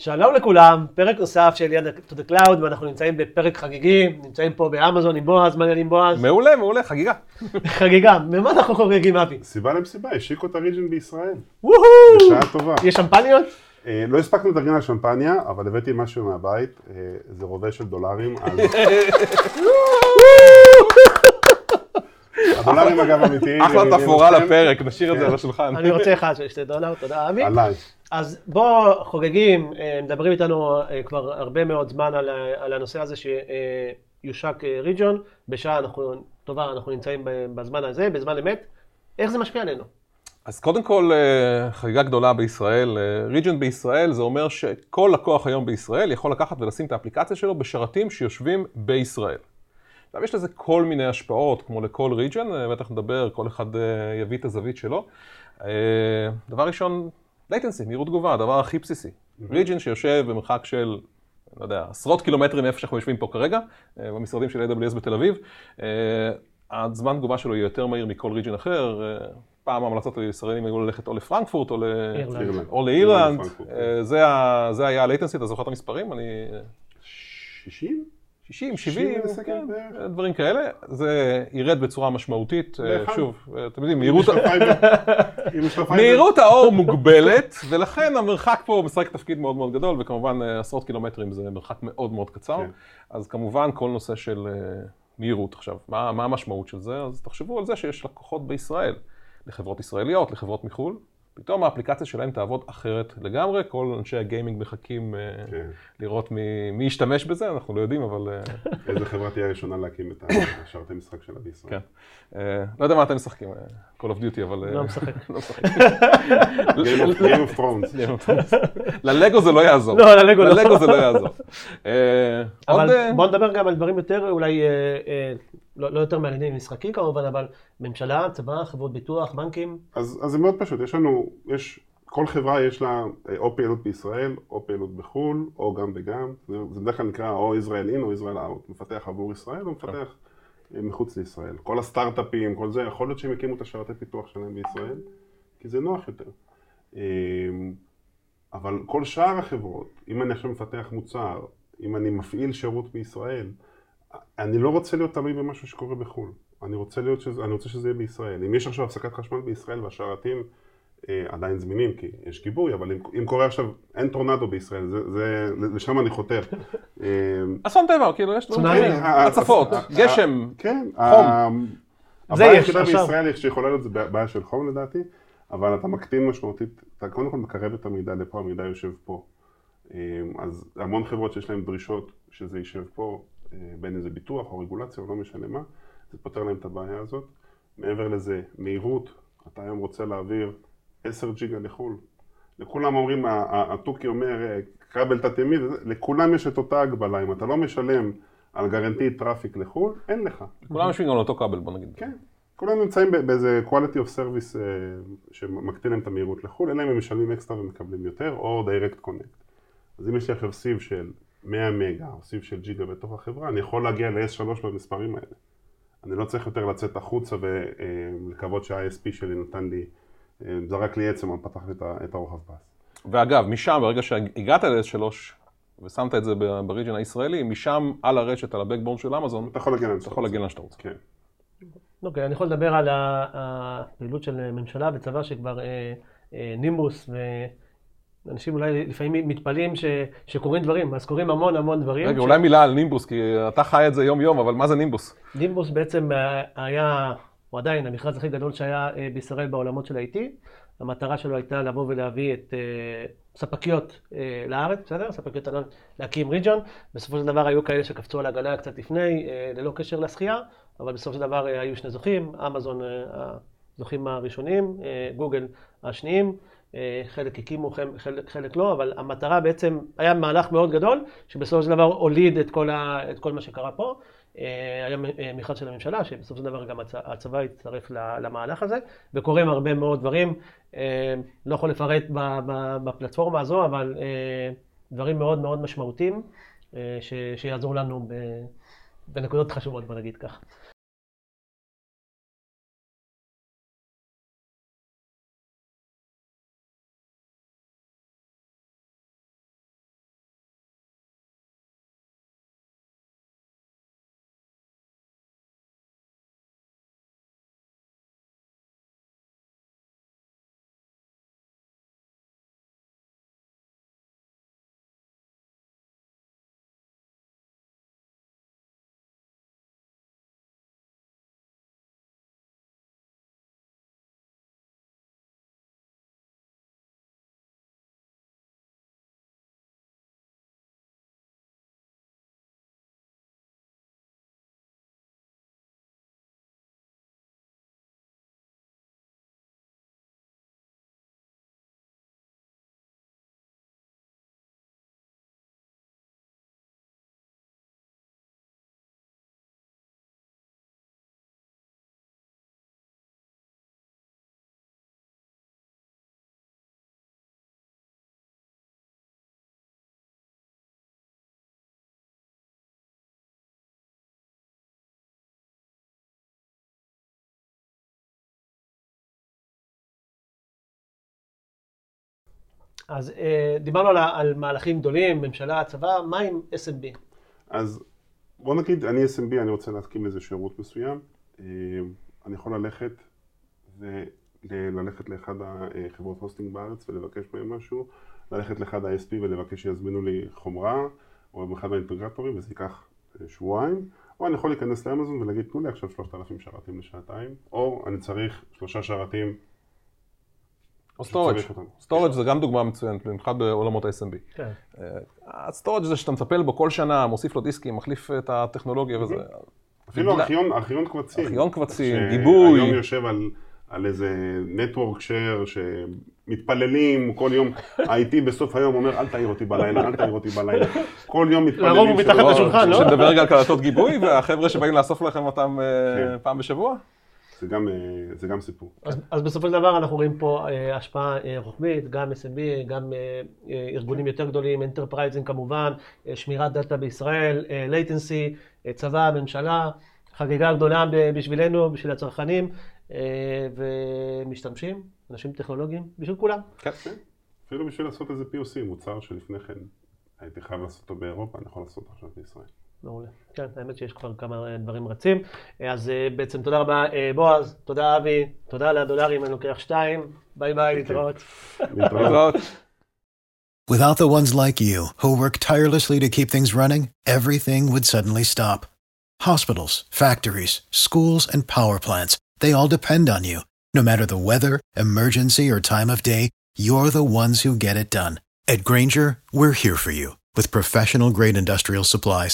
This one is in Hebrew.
שלום לכולם, פרק נוסף של יד to the cloud ואנחנו נמצאים בפרק חגיגי, נמצאים פה באמזון עם בועז, מה העניינים בועז? מעולה, מעולה, חגיגה. חגיגה, ממה אנחנו חוגגים אבי? סיבה למסיבה, השיקו את הריג'ן בישראל. וואו! בשעה טובה. יש שמפניות? אה, לא הספקנו לדרגן על שמפניה, אבל הבאתי משהו מהבית, אה, זה רובה של דולרים, אז... הדולרים אגב אמיתיים. אחלה תפאורה. לפרק, נשאיר את זה כן. על השולחן. אני רוצה אחד של שתי דולר, תודה אבי. עליי. אז בוא חוגגים, אה, מדברים איתנו אה, כבר הרבה מאוד זמן על, הנושא הזה שיושק ריג'ון, בשעה אנחנו, טובה אנחנו נמצאים בזמן הזה, בזמן אמת, איך זה משפיע עלינו? אז קודם כל, אה, חגיגה גדולה בישראל. ריג'ן בישראל זה אומר שכל לקוח היום בישראל יכול לקחת ולשים את האפליקציה שלו בשרתים שיושבים בישראל. עכשיו, יש לזה כל מיני השפעות, כמו לכל ריג'ן, בטח נדבר, כל אחד אה, יביא את הזווית שלו. אה, דבר ראשון, latency, מהירות תגובה, הדבר הכי בסיסי. ריג'ן שיושב במרחק של, לא יודע, עשרות קילומטרים מאיפה שאנחנו יושבים פה כרגע, אה, במשרדים של AWS בתל אביב, אה, הזמן תגובה שלו יהיה יותר מהיר מכל ריג'ן אחר. אה, פעם ההמלצות לישראלים היו ללכת או לפרנקפורט או. או לאירלנד. אה, ה- זה היה ה-latency, אתה זוכר את המספרים? אני... 60? 60, 70, בסקנד כן, בערך. דברים כאלה, זה ירד בצורה משמעותית, אה. שוב, אה, אתם יודעים, מהירות, האור מוגבלת, ולכן המרחק פה משחק תפקיד מאוד מאוד גדול, וכמובן אה, עשרות קילומטרים זה מרחק מאוד מאוד קצר, כן. אז כמובן כל נושא של מהירות עכשיו, מה מה המשמעות של זה? אז תחשבו על זה שיש לקוחות בישראל, לחברות ישראליות, לחברות מחו"ל, פתאום האפליקציה שלהם תעבוד אחרת לגמרי, כל אנשי הגיימינג מחכים אה, כן. לראות מי מי ישתמש בזה, אנחנו לא יודעים, אבל... אה, איזה חברה תהיה הראשונה להקים את השרתי משחק שלה בישראל? כן. אה, לא יודע מה אתם משחקים, Call of Duty, אבל... לא משחק. לא. Game of- Thrones. ללגו זה לא יעזור. לא, ללגו לא. ללגו זה לא יעזור. אבל בוא נדבר גם על דברים יותר, אולי לא לא יותר מעניינים משחקים כמובן, אבל ממשלה, צבא, חברות ביטוח, בנקים, אז, אז זה מאוד פשוט, יש לנו, יש, כל חברה יש לה אה, או פעילות בישראל, או פעילות בחו"ל, או גם וגם. זה, בדרך כלל נקרא או ישראל אין או ישראל אאוט. מפתח עבור ישראל או מפתח אה, מחוץ לישראל. כל הסטארט-אפים, כל זה, יכול להיות שהם יקימו את השרתי פיתוח שלהם בישראל, כי זה נוח יותר. אה, אבל כל שאר החברות, אם אני עכשיו מפתח מוצר, אם אני מפעיל שירות בישראל, אני לא רוצה להיות תלוי במשהו שקורה בחו"ל. אני רוצה, להיות שזה, אני רוצה שזה יהיה בישראל. אם יש עכשיו הפסקת חשמל בישראל והשרתים אה, עדיין זמינים, כי יש גיבוי, אבל אם, אם קורה עכשיו, אין טורנדו בישראל, זה, זה, לשם אני חותר. אה, אסון טבע, כאילו, יש דברים הצפות, גשם. כן, חום. הבעיה יש, היחידה. בישראל שיכולה להיות זה בעיה של חום לדעתי, אבל אתה מקטין משמעותית, אתה קודם כל מקרב את המידע לפה, המידע יושב פה. אה, אז המון חברות שיש להן דרישות שזה יישב פה, בין אם זה ביטוח או רגולציה או לא משנה מה, זה פותר להם את הבעיה הזאת. מעבר לזה, מהירות, אתה היום רוצה להעביר 10 ג'יגה לחו"ל. לכולם אומרים, התוכי אומר, אה, כבל תת-ימי, וזה- לכולם יש את אותה הגבלה, אם אתה לא משלם על guaranteed traffic לחו"ל, אין לך. כולם יושבים גם על אותו כבל, בוא נגיד. כן. כולם נמצאים באיזה quality of service אה, שמקטין להם את המהירות לחו"ל, אלא אם הם משלמים אקסטרה ומקבלים יותר, או direct connect. אז אם יש לי עכשיו סיב של 100 מגה, או סיב של ג'יגה בתוך החברה, אני יכול להגיע ל-S3 במספרים האלה. אני לא צריך יותר לצאת החוצה ולקוות שה-ISP שלי נתן לי, אה, זרק לי עצם, אבל פתח לי את הרוחב פס. ואגב, משם, ברגע שהגעת ל-S3, ושמת את זה בריג'ן הישראלי, משם על הרשת, על הבקבורן של אמזון, אתה יכול להגיע לאן אתה יכול להגיע לאן שאתה רוצה. כן. אוקיי, אני יכול לדבר על הפעילות של ממשלה וצבא שכבר אה, אה, ואנשים אולי לפעמים מתפלאים ש, שקורים דברים, אז קורים המון המון דברים. רגע, ש- אולי מילה על נימבוס, כי אתה חי את זה יום-יום, אבל מה זה נימבוס? נימבוס בעצם אה, היה, או עדיין, המכרז הכי גדול שהיה אה, בישראל בעולמות של IT. המטרה שלו הייתה לבוא ולהביא את אה, ספקיות לארץ, בסדר? ספקיות ענן, להקים ריג'ון. בסופו של דבר היו כאלה שקפצו על העגלה קצת לפני, ללא קשר לשחייה, אבל בסופו של דבר היו שני זוכים, אמזון הזוכים הראשונים, גוגל השניים, חלק הקימו, חלק, חלק לא, אבל המטרה בעצם, היה מהלך מאוד גדול, שבסופו של דבר הוליד את כל, ה, את כל מה שקרה פה. אה, היה מכרז של הממשלה, שבסופו של דבר גם הצבא הצטרף למהלך הזה, וקורים הרבה מאוד דברים. לא יכול לפרט בפלטפורמה הזו, אבל דברים מאוד מאוד משמעותיים, שיעזור לנו בנקודות חשובות, בוא נגיד כך. אז אה, דיברנו על, על מהלכים גדולים, ממשלה, צבא, מה עם SMB? אז בוא נגיד, אני SMB, אני רוצה להתקים איזה שירות מסוים. אה, אני יכול ללכת וללכת לאחד החברות הוסטינג בארץ ולבקש מהם משהו, ללכת לאחד ה-SP ולבקש שיזמינו לי חומרה, או באחד האינטגרטורים, וזה ייקח אה, שבועיים. או אני יכול להיכנס לאמזון ולהגיד, תנו לי עכשיו 3,000 שרתים לשעתיים, או אני צריך שלושה שרתים או storage. storage זה גם דוגמה מצוינת, במיוחד בעולמות ה-SMB. כן. ה storage זה שאתה מטפל בו כל שנה, מוסיף לו דיסקים, מחליף את הטכנולוגיה וזה. אפילו ארכיון קבצים. ארכיון קבצים, גיבוי. שהיום יושב על... על איזה network share שמתפללים כל יום, IT בסוף היום אומר אל תעיר אותי בלילה, אל תעיר אותי בלילה, כל יום מתפללים. לרוב הוא מתחת לשולחן, לא? שנדבר רגע על קלטות גיבוי והחבר'ה שבאים לאסוף לכם אותם אה, כן. פעם בשבוע? זה גם, אה, זה גם סיפור. אז, אז בסופו של דבר אנחנו רואים פה אה, השפעה אה, רוחבית, גם SMB, גם ארגונים יותר גדולים, אנטרפרייזים כמובן, שמירת data בישראל, latency, צבא, ממשלה, חגיגה גדולה בשבילנו, בשביל הצרכנים ומשתמשים, אנשים טכנולוגיים, בשביל כולם. כן, כן. אפילו בשביל לעשות איזה POC, מוצר שלפני כן הייתי חייב לעשות אותו באירופה, אני יכול לעשות אותו עכשיו בישראל. מעולה. כן, האמת שיש כבר כמה דברים רצים. אז אה, בעצם תודה רבה אה, בועז, תודה אבי, תודה על הדולרים, אני לוקח שתיים. ביי ביי, להתראות. להתראות. Without the ones like you, who work tirelessly to keep things running, everything would suddenly stop. Hospitals, factories, schools, and power plants, they all depend on you. No matter the weather, emergency, or time of day, you're the ones who get it done. At Granger, we're here for you with professional grade industrial supplies.